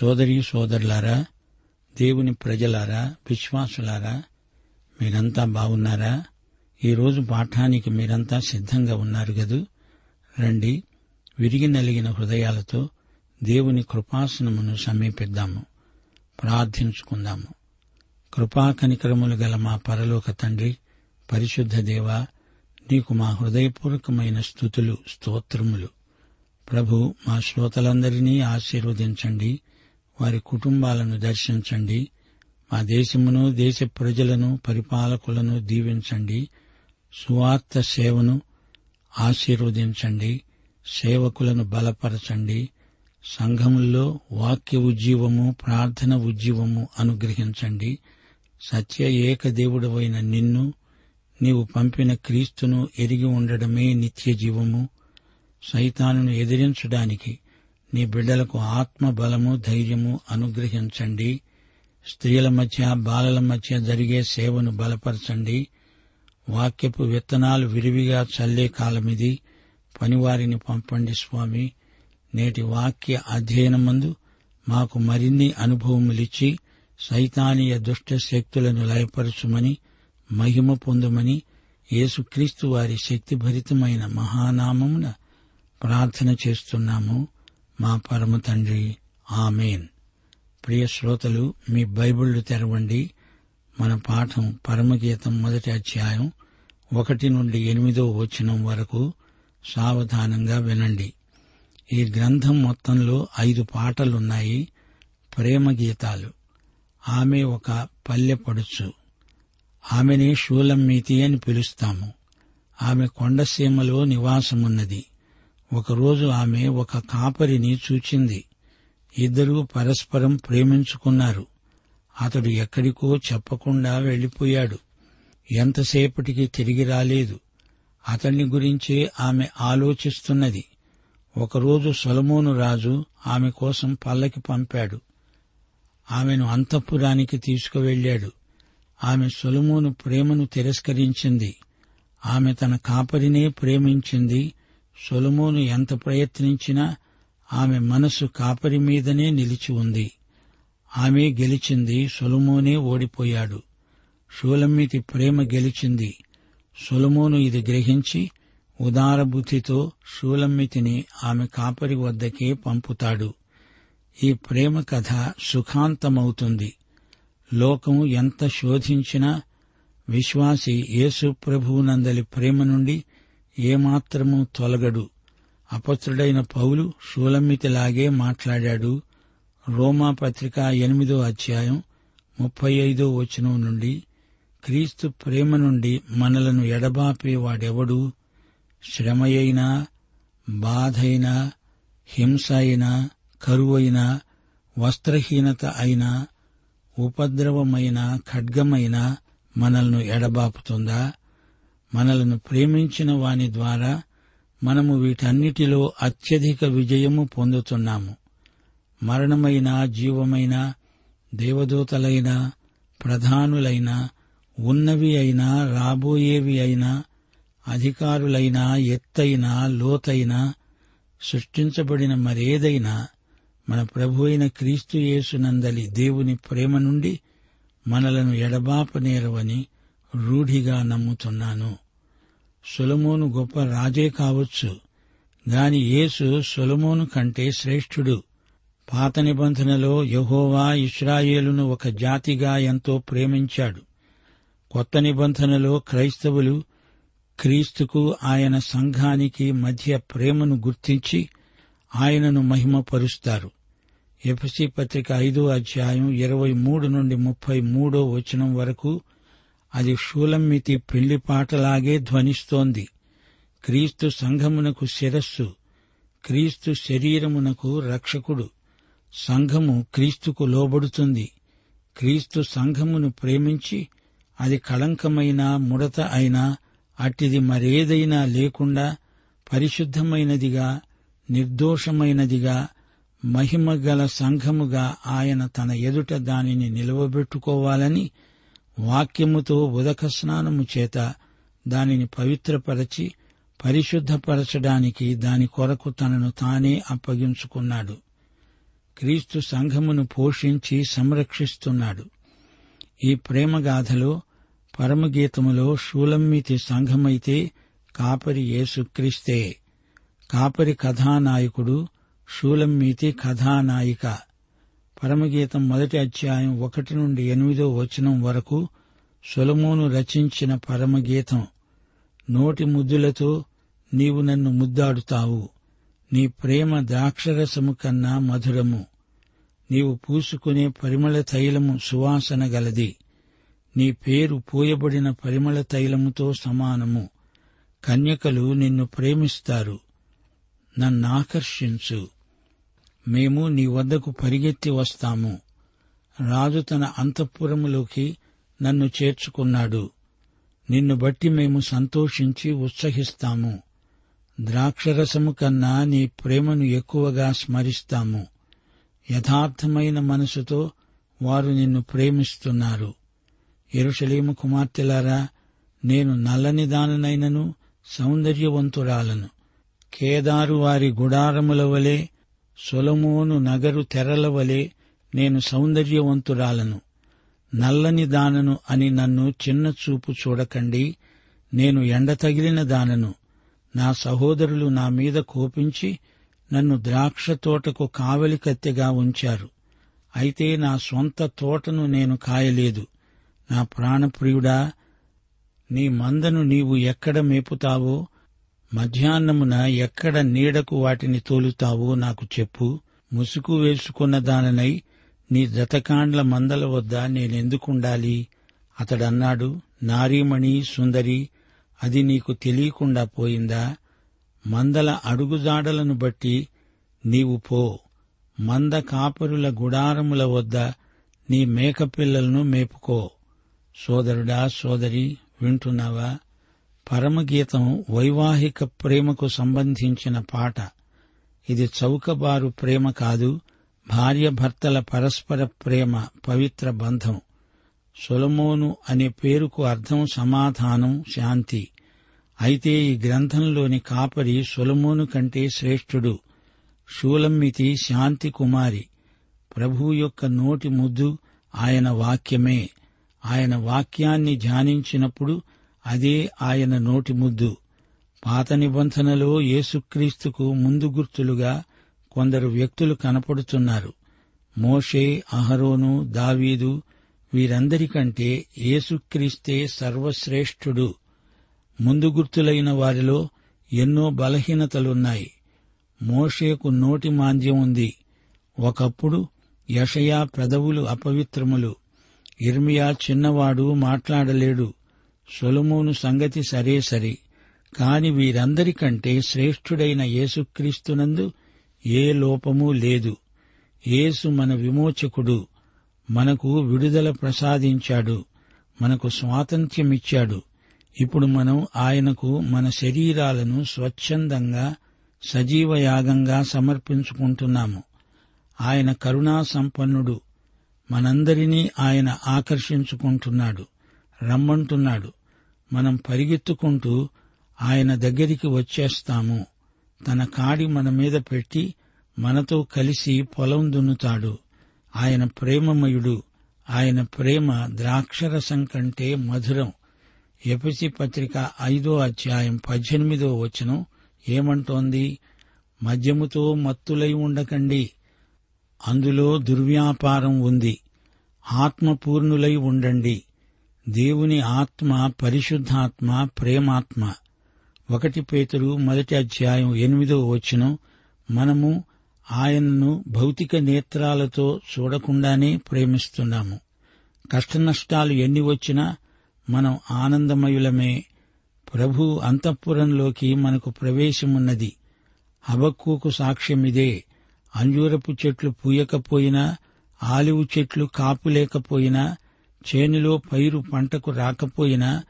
సోదరి సోదరులారా దేవుని ప్రజలారా విశ్వాసులారా మీరంతా బాగున్నారా? ఈరోజు పాఠానికి మీరంతా సిద్ధంగా ఉన్నారు గదు? రండి విరిగి నలిగిన హృదయాలతో దేవుని కృపాసనమును సమీపిద్దాము. ప్రార్థించుకుందాము. కృపా కనికరములు గల మా పరలోక తండ్రి పరిశుద్ధ దేవా నీకు మా హృదయపూర్వకమైన స్థుతులు స్తోత్రములు. ప్రభు మా శ్రోతలందరినీ ఆశీర్వదించండి. వారి కుటుంబాలను దర్శించండి. మా దేశమును దేశ ప్రజలను పరిపాలకులను దీవించండి. సువార్త సేవను ఆశీర్వదించండి. సేవకులను బలపరచండి. సంఘముల్లో వాక్య ఉజ్జీవము ప్రార్థన ఉజ్జీవము అనుగ్రహించండి. సత్య ఏక దేవుడవైన నిన్ను నీవు పంపిన క్రీస్తును ఎరిగి ఉండడమే నిత్య జీవము సైతానును ఎదిరించడానికి నీ బిడ్డలకు ఆత్మ బలము ధైర్యము అనుగ్రహించండి. స్త్రీల మధ్య బాలల మధ్య జరిగే సేవను బలపరచండి. వాక్యపు విత్తనాలు విరివిగా చల్లే కాలమిది. పనివారిని పంపండి స్వామి. నేటి వాక్య అధ్యయనమందు మాకు మరిన్ని అనుభవములిచ్చి సైతానీయ దుష్ట శక్తులను లయపరచుమని మహిమ పొందుమని యేసుక్రీస్తు వారి శక్తిభరితమైన మహానామమున ప్రార్థన చేస్తున్నాము. మా పరమ తండ్రి. ఆమెన్. ప్రియ శ్రోతలు మీ బైబిళ్ళు తెరవండి. మన పాఠం పరమగీతం మొదటి అధ్యాయం ఒకటి నుండి ఎనిమిదో వచనం వరకు సావధానంగా వినండి. ఈ గ్రంథం మొత్తంలో ఐదు పాటలున్నాయి ప్రేమ గీతాలు ఆమె ఒక పల్లె పడుచు ఆమెనే షూలమ్మీతి అని పిలుస్తాము. ఆమె కొండసీమలో నివాసమున్నది. ఒకరోజు ఆమె ఒక కాపరిని చూచింది. ఇద్దరూ పరస్పరం ప్రేమించుకున్నారు. అతడు ఎక్కడికో చెప్పకుండా వెళ్ళిపోయాడు ఎంతసేపటికి తిరిగి రాలేదు. అతన్ని గురించే ఆమె ఆలోచిస్తున్నది. ఒకరోజు సొలమోను రాజు ఆమె కోసం పల్లకి పంపాడు. ఆమెను అంతఃపురానికి తీసుకువెళ్ళాడు. ఆమె సొలమోను ప్రేమను తిరస్కరించింది. ఆమె తన కాపరినే ప్రేమించింది. సొలమోను ఎంత ప్రయత్నించినా ఆమె మనసు కాపరి మీదనే నిలిచి ఉంది. ఆమె గెలిచింది సొలమోనే ఓడిపోయాడు. షూలమ్మితి ప్రేమ గెలిచింది. సొలమోను ఇది గ్రహించి ఉదారబుద్ధితో షూలమ్మితిని ఆమె కాపరి వద్దకే పంపుతాడు. ఈ ప్రేమ కథ సుఖాంతమవుతుంది. లోకం ఎంత శోధించినా విశ్వాసి యేసు ప్రభువునందలి ప్రేమ నుండి ఏమాత్రము తొలగడు. అపత్రుడైన పౌలు షూలమ్మితిలాగే మాట్లాడాడు. రోమా పత్రిక ఎనిమిదో అధ్యాయం ముప్పై ఐదో వచనం నుండి క్రీస్తు ప్రేమ నుండి మనలను ఎడబాపేవాడెవడు? శ్రమయైనా బాధైనా హింస అయినా కరువైనా వస్త్రహీనత అయినా ఉపద్రవమైన ఖడ్గమైన మనల్ని ఎడబాపుతుందా? మనలను ప్రేమించిన వాని ద్వారా మనము వీటన్నిటిలో అత్యధిక విజయము పొందుతున్నాము. మరణమైన జీవమైన దేవదూతలైన ప్రధానులైన ఉన్నవి అయినా రాబోయేవి అయినా అధికారులైనా ఎత్తైనా లోతైనా సృష్టించబడిన మరేదైనా మన ప్రభు అయిన క్రీస్తు యేసునందలి దేవుని ప్రేమ నుండి మనలను ఎడబాపనేరవని రూఢిగా నమ్ముతున్నాను. సొలమోను గొప్ప రాజే కావచ్చు. గాని యేసు సొలమోను కంటే శ్రేష్ఠుడు. పాత నిబంధనలో యహోవా ఇస్రాయేలును ఒక జాతిగా ఎంతో ప్రేమించాడు. కొత్త నిబంధనలో క్రైస్తవులు క్రీస్తుకు ఆయన సంఘానికి మధ్య ప్రేమను గుర్తించి ఆయనను మహిమపరుస్తారు. ఎఫ్సి పత్రిక ఐదో అధ్యాయం ఇరవై మూడు నుండి ముప్పై మూడో వచనం వరకు అది షూలమ్మితి పెళ్ళి పాటలాగే ధ్వనిస్తోంది. క్రీస్తు సంఘమునకు శిరస్సు క్రీస్తు శరీరమునకు రక్షకుడు. సంఘము క్రీస్తుకు లోబడుతుంది. క్రీస్తు సంఘమును ప్రేమించి అది కళంకమైన ముడత అయినా అట్టిది మరేదైనా లేకుండా పరిశుద్ధమైనదిగా నిర్దోషమైనదిగా మహిమగల సంఘముగా ఆయన తన ఎదుట దానిని నిలవబెట్టుకోవాలని వాక్యముతో ఉదక స్నానము చేత దానిని పవిత్రపరచి పరిశుద్ధపరచడానికి దాని కొరకు తనను తానే అప్పగించుకున్నాడు. క్రీస్తు సంఘమును పోషించి సంరక్షిస్తున్నాడు. ఈ ప్రేమగాథలో పరమగీతములో షూలమ్మితి సంఘమైతే కాపరి యేసుక్రీస్తే కాపరి కథానాయకుడు షూలమ్మితి కథానాయిక. పరమగీతం మొదటి అధ్యాయం ఒకటి నుండి ఎనిమిదో వచనం వరకు సొలమోను రచించిన పరమగీతం. నోటి ముద్దులతో నీవు నన్ను ముద్దాడుతావు. నీ ప్రేమ ద్రాక్షరసము కన్నా మధురము. నీవు పూసుకునే పరిమళ తైలము సువాసన గలది. నీ పేరు పోయబడిన పరిమళ తైలముతో సమానము. కన్యకలు నిన్ను ప్రేమిస్తారు. నన్నాకర్షించు మేము నీ వద్దకు పరిగెత్తి వస్తాము. రాజు తన అంతఃపురములోకి నన్ను చేర్చుకున్నాడు. నిన్ను బట్టి మేము సంతోషించి ఉత్సహిస్తాము. ద్రాక్షరసము కన్నా నీ ప్రేమను ఎక్కువగా స్మరిస్తాము. యథార్థమైన మనసుతో వారు నిన్ను ప్రేమిస్తున్నారు. ఎరుషలేము కుమార్తెలారా నేను నల్లని దాననైనను సౌందర్యవంతురాలను. కేదారు వారి గుడారముల వలె సొలమోను నగరు తెరల వలె నేను సౌందర్యవంతురాలను. నల్లని దానను అని నన్ను చిన్న చూపు చూడకండి. నేను ఎండ తగిలిన దానను. నా సహోదరులు నా మీద కోపించి నన్ను ద్రాక్ష తోటకు కావలి కత్తెగా ఉంచారు. అయితే నా సొంత తోటను నేను కాయలేదు. నా ప్రాణప్రియుడా నీ మందను నీవు ఎక్కడ మేపుతావో మధ్యాహ్నమున ఎక్కడ నీడకు వాటిని తోలుతావో నాకు చెప్పు. ముసుగు వేసుకున్న దాననై నీ జతకాండ్ల మందల వద్ద నేనెందుకుండాలి? అతడన్నాడు నారీమణి సుందరి అది నీకు తెలియకుండా పోయిందా? మందల అడుగుజాడలను బట్టి నీవు పో. మంద కాపరుల గుడారముల వద్ద నీ మేకపిల్లలను మేపుకో. సోదరుడా సోదరి వింటున్నావా? పరమగీతం వైవాహిక ప్రేమకు సంబంధించిన పాట. ఇది చౌకబారు ప్రేమ కాదు భార్యభర్తల పరస్పర ప్రేమ పవిత్ర బంధం. సొలమోను అనే పేరుకు అర్థం సమాధానం శాంతి. అయితే ఈ గ్రంథంలోని కాపరి సొలమోను కంటే శ్రేష్ఠుడు. షూలమ్మితి శాంతి కుమారి. ప్రభు యొక్క నోటి ముద్దు ఆయన వాక్యమే. ఆయన వాక్యాన్ని ధ్యానించినప్పుడు అదే ఆయన నోటి ముద్దు. పాత నిబంధనలో యేసుక్రీస్తుకు ముందు గుర్తులుగా కొందరు వ్యక్తులు కనపడుతున్నారు. మోషే అహరోను దావీదు వీరందరికంటే యేసుక్రీస్తే సర్వశ్రేష్ఠుడు. ముందు గుర్తులైన వారిలో ఎన్నో బలహీనతలున్నాయి. మోషేకు నోటి మాంద్యం ఉంది. ఒకప్పుడు యషయా పెదవులు అపవిత్రములు. ఇర్మియా చిన్నవాడు మాట్లాడలేడు. సొలమోను సంగతి సరే సరి. కాని వీరందరికంటే శ్రేష్ఠుడైన యేసుక్రీస్తునందు ఏ లోపమూ లేదు. యేసు మన విమోచకుడు మనకు విడుదల ప్రసాదించాడు మనకు స్వాతంత్ర్యమిచ్చాడు. ఇప్పుడు మనం ఆయనకు మన శరీరాలను స్వచ్ఛందంగా సజీవయాగంగా సమర్పించుకుంటున్నాము. ఆయన కరుణా సంపన్నుడు మనందరినీ ఆయన ఆకర్షించుకుంటున్నాడు రమ్మంటున్నాడు. మనం పరిగెత్తుకుంటూ ఆయన దగ్గరికి వచ్చేస్తాము. తన కాడి మన మీద పెట్టి మనతో కలిసి పొలం దున్నుతాడు. ఆయన ప్రేమమయుడు. ఆయన ప్రేమ ద్రాక్షరసం కంటే మధురం. ఎపిసి పత్రిక ఐదో అధ్యాయం పద్దెనిమిదో వచనం ఏమంటోంది? మద్యముతో మత్తులై ఉండకండి. అందులో దుర్వ్యాపారం ఉంది. ఆత్మపూర్ణులై ఉండండి. దేవుని ఆత్మ పరిశుద్ధాత్మ ప్రేమాత్మ. ఒకటి పేతురు మొదటి అధ్యాయం ఎనిమిదో వచనం. మనము ఆయనను భౌతిక నేత్రాలతో చూడకుండానే ప్రేమిస్తున్నాము. కష్టనష్టాలు ఎన్ని వచ్చినా మనం ఆనందమయులమే. ప్రభు అంతఃపురంలోకి మనకు ప్రవేశమున్నది. హబక్కూకు సాక్ష్యమిదే అంజూరపు చెట్లు పూయకపోయినా ఆలివు చెట్లు కాపు లేకపోయినా చేనులో పైరు పంటకు రాకపోయినా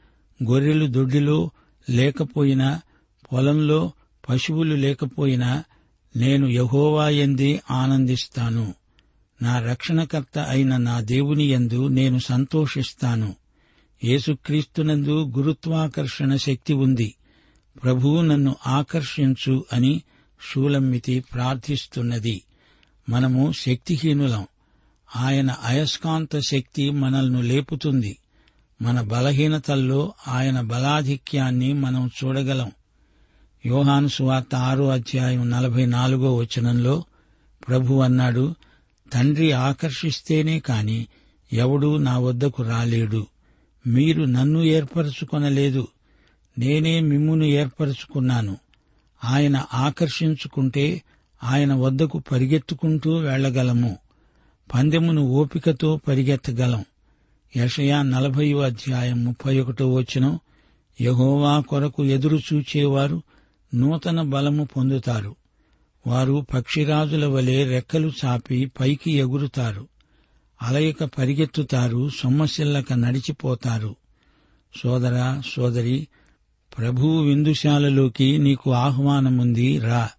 గొర్రెలు దొడ్డిలో లేకపోయినా పొలంలో పశువులు లేకపోయినా నేను యహోవా ఎందే ఆనందిస్తాను. నా రక్షణకర్త అయిన నా దేవుని యందు నేను సంతోషిస్తాను. యేసుక్రీస్తునందు గురుత్వాకర్షణ శక్తి ఉంది. ప్రభువు నన్ను ఆకర్షించు అని షూలమ్మితి ప్రార్థిస్తున్నది. మనము శక్తిహీనులం. ఆయన అయస్కాంత శక్తి మనల్ని లేపుతుంది. మన బలహీనతల్లో ఆయన బలాధిక్యాన్ని మనం చూడగలం. యోహాను సువార్త ఆరో అధ్యాయం నలభై నాలుగో వచనంలో ప్రభు అన్నాడు తండ్రి ఆకర్షిస్తేనే కాని ఎవడూ నా వద్దకు రాలేడు. మీరు నన్ను ఏర్పరచుకొనలేదు. నేనే మిమ్మును ఏర్పరచుకున్నాను. ఆయన ఆకర్షించుకుంటే ఆయన వద్దకు పరిగెత్తుకుంటూ వెళ్ళగలము పందెమును ఓపికతో పరిగెత్తగలం. యషయా నలభయో అధ్యాయం ముప్పై ఒకటో వచనం. యహోవా కొరకు ఎదురు చూచేవారు నూతన బలము పొందుతారు. వారు పక్షిరాజుల వలె రెక్కలు చాపి పైకి ఎగురుతారు. అలయక పరిగెత్తుతారు సొమ్మసిల్లక నడిచిపోతారు. సోదరా సోదరి ప్రభువు విందుశాలలోకి నీకు ఆహ్వానముంది రా.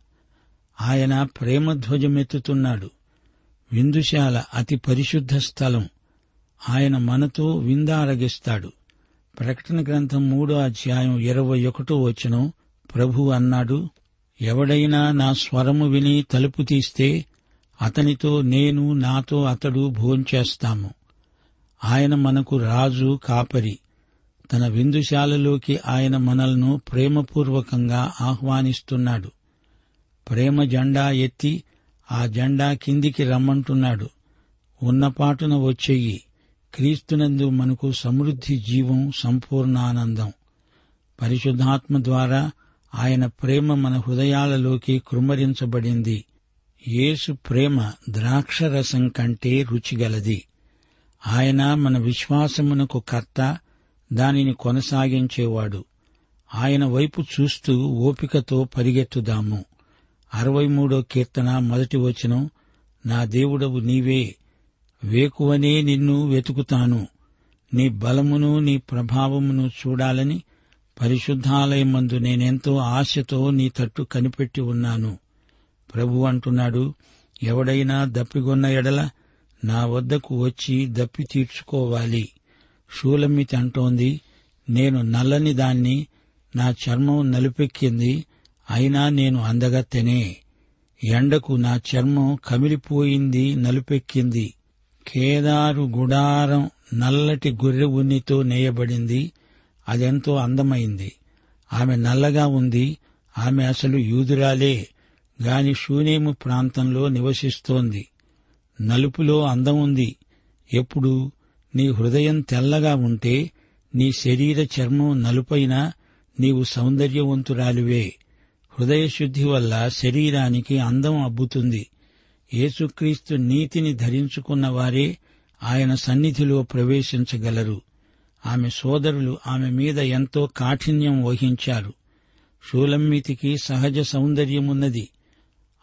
ఆయన ప్రేమధ్వజమెత్తుతున్నాడు. విందుశాల అతి పరిశుద్ధ స్థలం. ఆయన మనతో విందారగిస్తాడు. ప్రకటన గ్రంథం మూడో అధ్యాయం ఇరవై ఒకటో వచనం ప్రభు అన్నాడు ఎవడైనా నా స్వరము విని తలుపు తీస్తే అతనితో నేను నాతో అతడు భోంచేస్తాము. ఆయన మనకు రాజు కాపరి. తన విందుశాలలోకి ఆయన మనల్ను ప్రేమపూర్వకంగా ఆహ్వానిస్తున్నాడు. ప్రేమ జెండా ఎత్తి ఆ జెండా కిందికి రమ్మంటున్నాడు. ఉన్నపాటున వచ్చేయి క్రీస్తునందు మనకు సమృద్ధి జీవం సంపూర్ణానందం పరిశుద్ధాత్మ ద్వారా ఆయన ప్రేమ మన హృదయాలలోకి కృమరించబడింది యేసు ప్రేమ ద్రాక్షరసం కంటే రుచిగలది. ఆయన మన విశ్వాసమునకు కర్త దానిని కొనసాగించేవాడు. ఆయన వైపు చూస్తూ ఓపికతో పరిగెత్తుదాము. అరవై మూడో కీర్తన మొదటి వచనం నా దేవుడవు నీవే వేకువనే నిన్ను వెతుకుతాను. నీ బలమును నీ ప్రభావమును చూడాలని పరిశుద్ధాలయమందు నేనెంతో ఆశతో నీ తట్టు కనిపెట్టి ఉన్నాను. ప్రభు అంటున్నాడు ఎవడైనా దప్పిగొన్న ఎడల నా వద్దకు వచ్చి దప్పి తీర్చుకోవాలి. షూలమ్మితి అంటోంది నేను నల్లని దాన్ని నా చర్మం నలిపెక్కింది అయినా నేను అందగత్తెనే. ఎండకు నా చర్మం కమిలిపోయింది నలుపెక్కింది. కేదారు గుడారం నల్లటి గొర్రె ఉన్నితో నేయబడింది. అదెంతో అందమైంది. ఆమె నల్లగా ఉంది. ఆమె అసలు యూదురాలే. గాని షూనేము ప్రాంతంలో నివసిస్తోంది. నలుపులో అందం ఉంది. ఎప్పుడు? నీ హృదయం తెల్లగా ఉంటే నీ శరీర చర్మం నలుపైన నీవు సౌందర్యవంతురాలివే. హృదయశుద్ధి వల్ల శరీరానికి అందం అబ్బుతుంది. యేసుక్రీస్తు నీతిని ధరించుకున్న వారే ఆయన సన్నిధిలో ప్రవేశించగలరు. ఆమె సోదరులు ఆమె మీద ఎంతో కాఠిన్యం వహించారు. షూలమ్మితికి సహజ సౌందర్యమున్నది.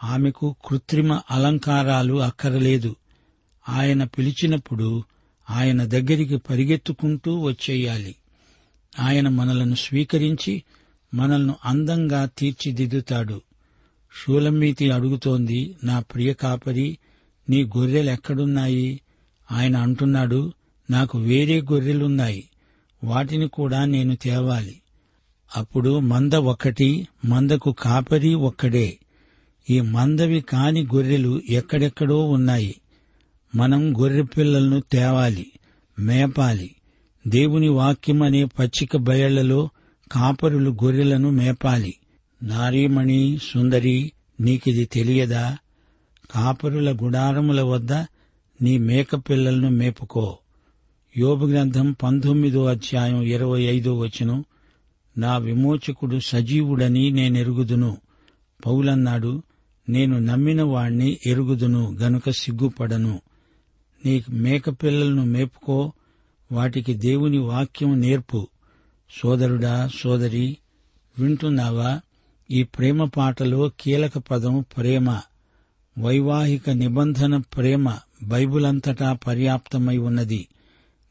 ఆమెకు కృత్రిమ అలంకారాలు అక్కరలేదు. ఆయన పిలిచినప్పుడు ఆయన దగ్గరికి పరిగెత్తుకుంటూ వచ్చేయాలి. ఆయన మనలను స్వీకరించి మనల్ని అందంగా తీర్చిదిద్దుతాడు. షూలమ్మీతి అడుగుతోంది నా ప్రియ కాపరి నీ గొర్రెలెక్కడున్నాయి ఆయన అంటున్నాడు నాకు వేరే గొర్రెలున్నాయి వాటిని కూడా నేను తేవాలి. అప్పుడు మంద ఒక్కటి మందకు కాపరి ఒక్కడే. ఈ మందవి కాని గొర్రెలు ఎక్కడెక్కడో ఉన్నాయి. మనం గొర్రె పిల్లలను తేవాలి మేపాలి. దేవుని వాక్యం అనే పచ్చిక బయళ్ళలో కాపరులు గొర్రెలను మేపాలి. నారీమణి సుందరి నీకిది తెలియదా? కాపరుల గుడారముల వద్ద నీ మేకపిల్లలను మేపుకో. యోబు గ్రంథం పంతొమ్మిదో అధ్యాయం ఇరవై ఐదో వచనం నా విమోచకుడు సజీవుడని నేనెరుగుదును. పౌలన్నాడు నేను నమ్మిన వాణ్ణి ఎరుగుదును గనుక సిగ్గుపడను. నీ మేకపిల్లలను మేపుకో వాటికి దేవుని వాక్యం నేర్పు. సోదరుడా సోదరి వింటున్నావా? ఈ ప్రేమ పాటలో కీలక పదం ప్రేమ. వైవాహిక నిబంధన ప్రేమ బైబులంతటా పర్యాప్తమై ఉన్నది.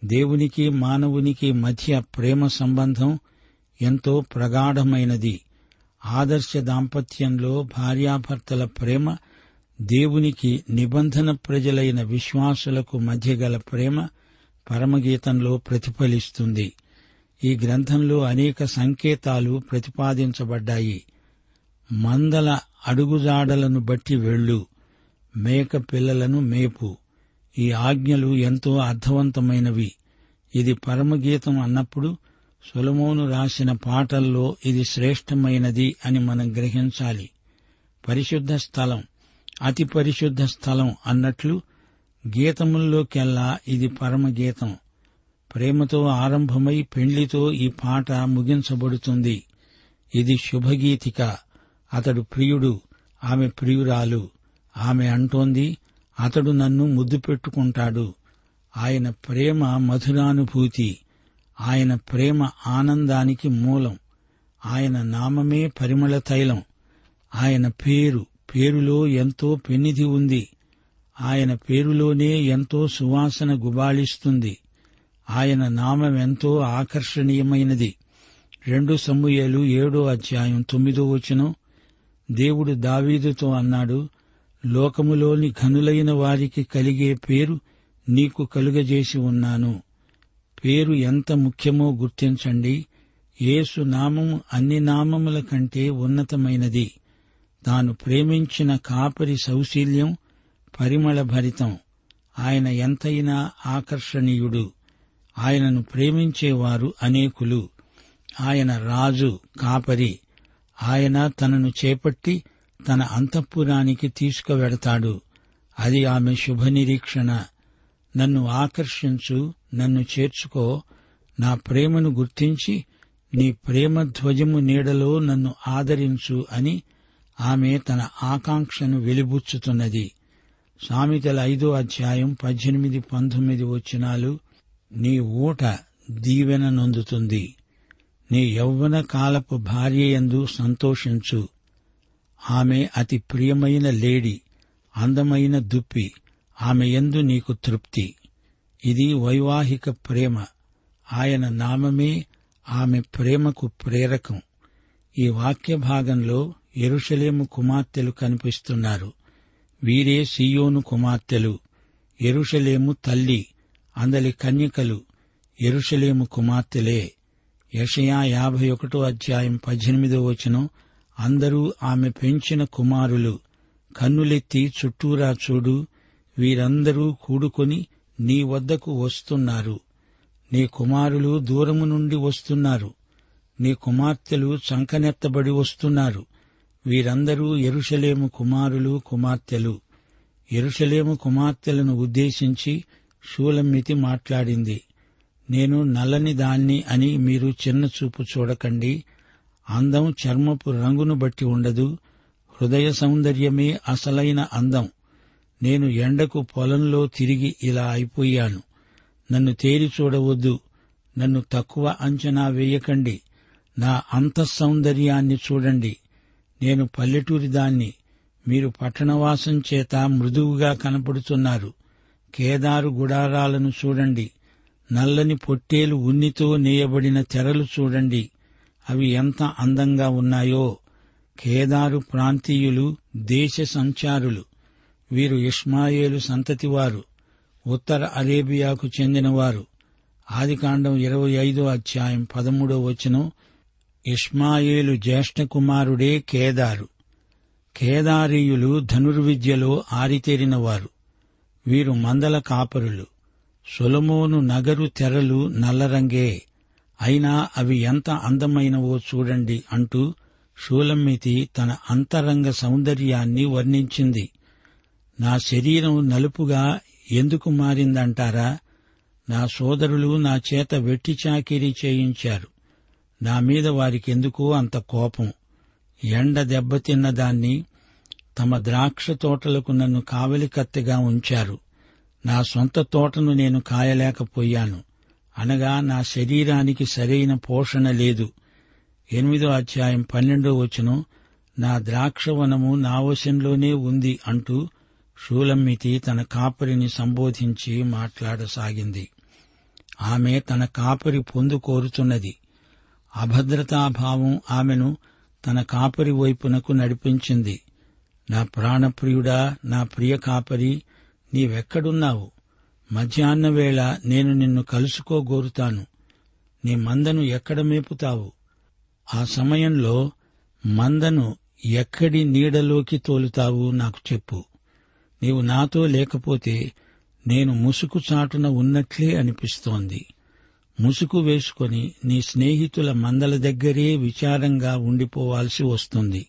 దేవునికి మానవునికి మధ్య ప్రేమ సంబంధం ఎంతో ప్రగాఢమైనది. ఆదర్శ దాంపత్యంలో భార్యాభర్తల ప్రేమ దేవునికి నిబంధన ప్రజలైన విశ్వాసులకు మధ్య గల ప్రేమ పరమగీతంలో ప్రతిఫలిస్తుంది. ఈ గ్రంథంలో అనేక సంకేతాలు ప్రతిపాదించబడ్డాయి. మందల అడుగుజాడలను బట్టి వెళ్ళు మేక పిల్లలను మేపు. ఈ ఆజ్ఞలు ఎంతో అర్థవంతమైనవి. ఇది పరమగీతం అన్నప్పుడు సులమోను రాసిన పాటల్లో ఇది శ్రేష్టమైనది అని మనం గ్రహించాలి. పరిశుద్ధ స్థలం అతి పరిశుద్ధ స్థలం అన్నట్లు గీతముల్లోకెల్లా ఇది పరమగీతం. ప్రేమతో ఆరంభమై పెండ్లితో ఈ పాట ముగించబడుతుంది. ఇది శుభగీతిక. అతడు ప్రియుడు ఆమె ప్రియురాలు. ఆమె అంటోంది అతడు నన్ను ముద్దు పెట్టుకుంటాడు. ఆయన ప్రేమ మధురానుభూతి. ఆయన ప్రేమ ఆనందానికి మూలం. ఆయన నామమే పరిమళ తైలం. ఆయన పేరు పేరులో ఎంతో పెన్నిధి ఉంది. ఆయన పేరులోనే ఎంతో సువాసన గుబాళిస్తుంది. ఆయన నామం ఎంతో ఆకర్షణీయమైనది. రెండు సమూయేలు ఏడో అధ్యాయం తొమ్మిదో వచనం. దేవుడు దావీదుతో అన్నాడు లోకములోని ఘనులైన వారికి కలిగే పేరు నీకు కలుగజేసి ఉన్నాను. పేరు ఎంత ముఖ్యమో గుర్తించండి. యేసు నామము అన్ని నామముల కంటే ఉన్నతమైనది. తాను ప్రేమించిన కాపరి సౌశీల్యం పరిమళభరితం. ఆయన ఎంతైనా ఆకర్షణీయుడు. ఆయనను ప్రేమించేవారు అనేకులు. ఆయన రాజు కాపరి. ఆయన తనను చేపట్టి తన అంతఃపురానికి తీసుకువెడతాడు. అది ఆమె శుభనిరీక్షణ. నన్ను ఆకర్షించు నన్ను చేర్చుకో. నా ప్రేమను గుర్తించి నీ ప్రేమ ధ్వజము నీడలో నన్ను ఆదరించు అని ఆమె తన ఆకాంక్షను వెలిబుచ్చుతున్నది. సామెతల ఐదో అధ్యాయం పద్దెనిమిది పంతొమ్మిది వచనాలు నీ ఊట దీవెన నొందుతుంది. నీ యౌవన కాలపు భార్యయందు సంతోషించు. ఆమె అతి ప్రియమైన లేడి అందమైన దుప్పి ఆమె ఎందు నీకు తృప్తి. ఇది వైవాహిక ప్రేమ. ఆయన నామమే ఆమె ప్రేమకు ప్రేరకం. ఈ వాక్య భాగంలో ఎరుషలేము కుమార్తెలు కనిపిస్తున్నారు. వీరే సియోను కుమార్తెలు ఎరుషలేము తల్లి అందలి కన్యకలు ఎరుషలేము కుమార్తెలే. యషయా యాభై ఒకటో అధ్యాయం పద్దెనిమిదో వచనం అందరూ ఆమె పెంచిన కుమారులు కన్నులెత్తి చుట్టూరా చూడు వీరందరూ కూడుకొని నీ వద్దకు వస్తున్నారు. నీ కుమారులు దూరము నుండి వస్తున్నారు. నీ కుమార్తెలు చంకనెత్తబడి వస్తున్నారు. వీరందరూ ఎరుషలేము కుమారులు కుమార్తెలు. ఎరుషలేము కుమార్తెలను ఉద్దేశించి షూలమ్మితి మాట్లాడింది. నేను నల్లని దాన్ని అని మీరు చిన్న చూపు చూడకండి. అందం చర్మపు రంగును బట్టి ఉండదు. హృదయ సౌందర్యమే అసలైన అందం. నేను ఎండకు పొలంలో తిరిగి ఇలా అయిపోయాను. నన్ను తేరి చూడవద్దు. నన్ను తక్కువ అంచనా వేయకండి. నా అంతఃసౌందర్యాన్ని చూడండి. నేను పల్లెటూరి దాన్ని. మీరు పట్టణవాసం చేత మృదువుగా కనపడుతున్నారు. కేదారు గుడారాలను చూడండి. నల్లని పొట్టేలు ఉన్నితో నేయబడిన తెరలు చూడండి. అవి ఎంత అందంగా ఉన్నాయో. కేదారు ప్రాంతీయులు దేశ సంచారులు. వీరు ఇష్మాయేలు సంతతివారు. ఉత్తర అరేబియాకు చెందినవారు. ఆదికాండం ఇరవై ఐదో అధ్యాయం పదమూడో వచనం. ఇష్మాయేలు జ్యేష్ఠ కుమారుడే కేదారు. కేదారీయులు ధనుర్విద్యలో ఆరితేరినవారు. వీరు మందల కాపరులు. సొలమోను నగరు తెరలు నల్లరంగే. అయినా అవి ఎంత అందమైనవో చూడండి అంటూ షూలమ్మితి తన అంతరంగ సౌందర్యాన్ని వర్ణించింది. నా శరీరం నలుపుగా ఎందుకు మారిందంటారా? నా సోదరులు నా చేత వెట్టి చాకిరీ చేయించారు. నా మీద వారికెందుకో అంత కోపం? ఎండ దెబ్బతిన్న దాన్ని తమ ద్రాక్ష తోటలకు నన్ను కావలి కత్తిగా ఉంచారు. నా సొంత తోటను నేను కాయలేకపోయాను. అనగా నా శరీరానికి సరైన పోషణ లేదు. ఎనిమిదో అధ్యాయం పన్నెండో వచనం నా ద్రాక్షవనము నా వశంలోనే ఉంది అంటూ షూలమ్మితి తన కాపరిని సంబోధించి మాట్లాడసాగింది. ఆమె తన కాపరి పొందు కోరుతున్నది. అభద్రతాభావం ఆమెను తన కాపరి వైపునకు నడిపించింది. నా ప్రాణప్రియుడా నా ప్రియ కాపరి నీవెక్కడున్నావు? మధ్యాహ్న వేళ నేను నిన్ను కలుసుకోగోరుతాను. నీ మందను ఎక్కడ మేపుతావు? ఆ సమయంలో మందను ఎక్కడి నీడలోకి తోలుతావు నాకు చెప్పు. నీవు నాతో లేకపోతే నేను ముసుకు చాటున ఉన్నట్లే అనిపిస్తోంది. ముసుకు వేసుకొని నీ స్నేహితుల మందల దగ్గరే విచారంగా ఉండిపోవాల్సి వస్తుంది.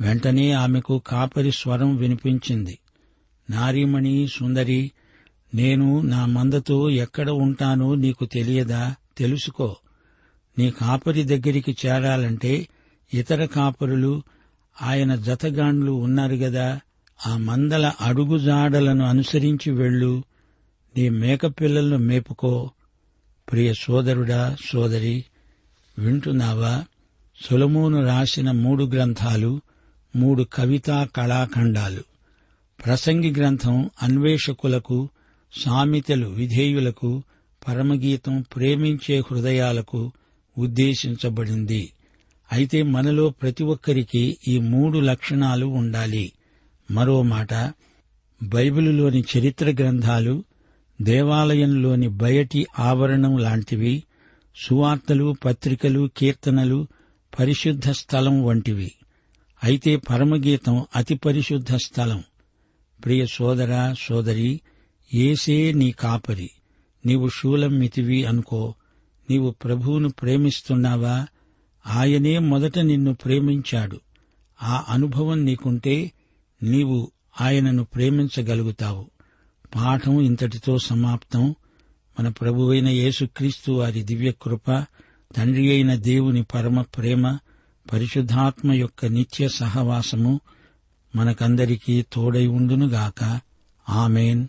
వెంటనే ఆమెకు కాపరి స్వరం వినిపించింది. నారీమణి సుందరి నేను నా మందతో ఎక్కడ ఉంటానో నీకు తెలియదా? తెలుసుకో. నీ కాపరి దగ్గరికి చేరాలంటే ఇతర కాపరులు ఆయన జతగాండ్లు ఉన్నారు గదా ఆ మందల అడుగుజాడలను అనుసరించి వెళ్ళు. నీ మేకపిల్లలను మేపుకో. ప్రియ సోదరుడా సోదరి వింటున్నావా? సులమూను రాసిన మూడు గ్రంథాలు మూడు కవితా కళాఖండాలు. ప్రసంగి గ్రంథం అన్వేషకులకు సామెతలు విధేయులకు పరమగీతం ప్రేమించే హృదయాలకు ఉద్దేశించబడింది. అయితే మనలో ప్రతి ఒక్కరికి ఈ మూడు లక్షణాలు ఉండాలి. మరో మాట బైబిలులోని చరిత్ర గ్రంథాలు దేవాలయంలోని బయటి ఆవరణం లాంటివి సువార్తలు పత్రికలు కీర్తనలు పరిశుద్ధ స్థలం వంటివి. అయితే పరమగీతం అతి పరిశుద్ధ స్థలం. ప్రియ సోదర సోదరి ఏసే నీ కాపరి. నీవు శూలమ్మితివి అనుకో. నీవు ప్రభువును ప్రేమిస్తున్నావా? ఆయనే మొదట నిన్ను ప్రేమించాడు. ఆ అనుభవం నీకుంటే నీవు ఆయనను ప్రేమించగలుగుతావు. పాఠం ఇంతటితో సమాప్తం. మన ప్రభువైన యేసుక్రీస్తు వారి దివ్యకృప తండ్రి అయిన దేవుని పరమ ప్రేమ పరిశుద్ధాత్మ యొక్క నిత్య సహవాసము మనకందరికీ తోడై ఉండునుగాక. ఆమెన్.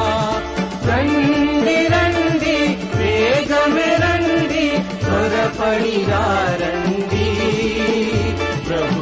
फणिदारन्दी प्रभु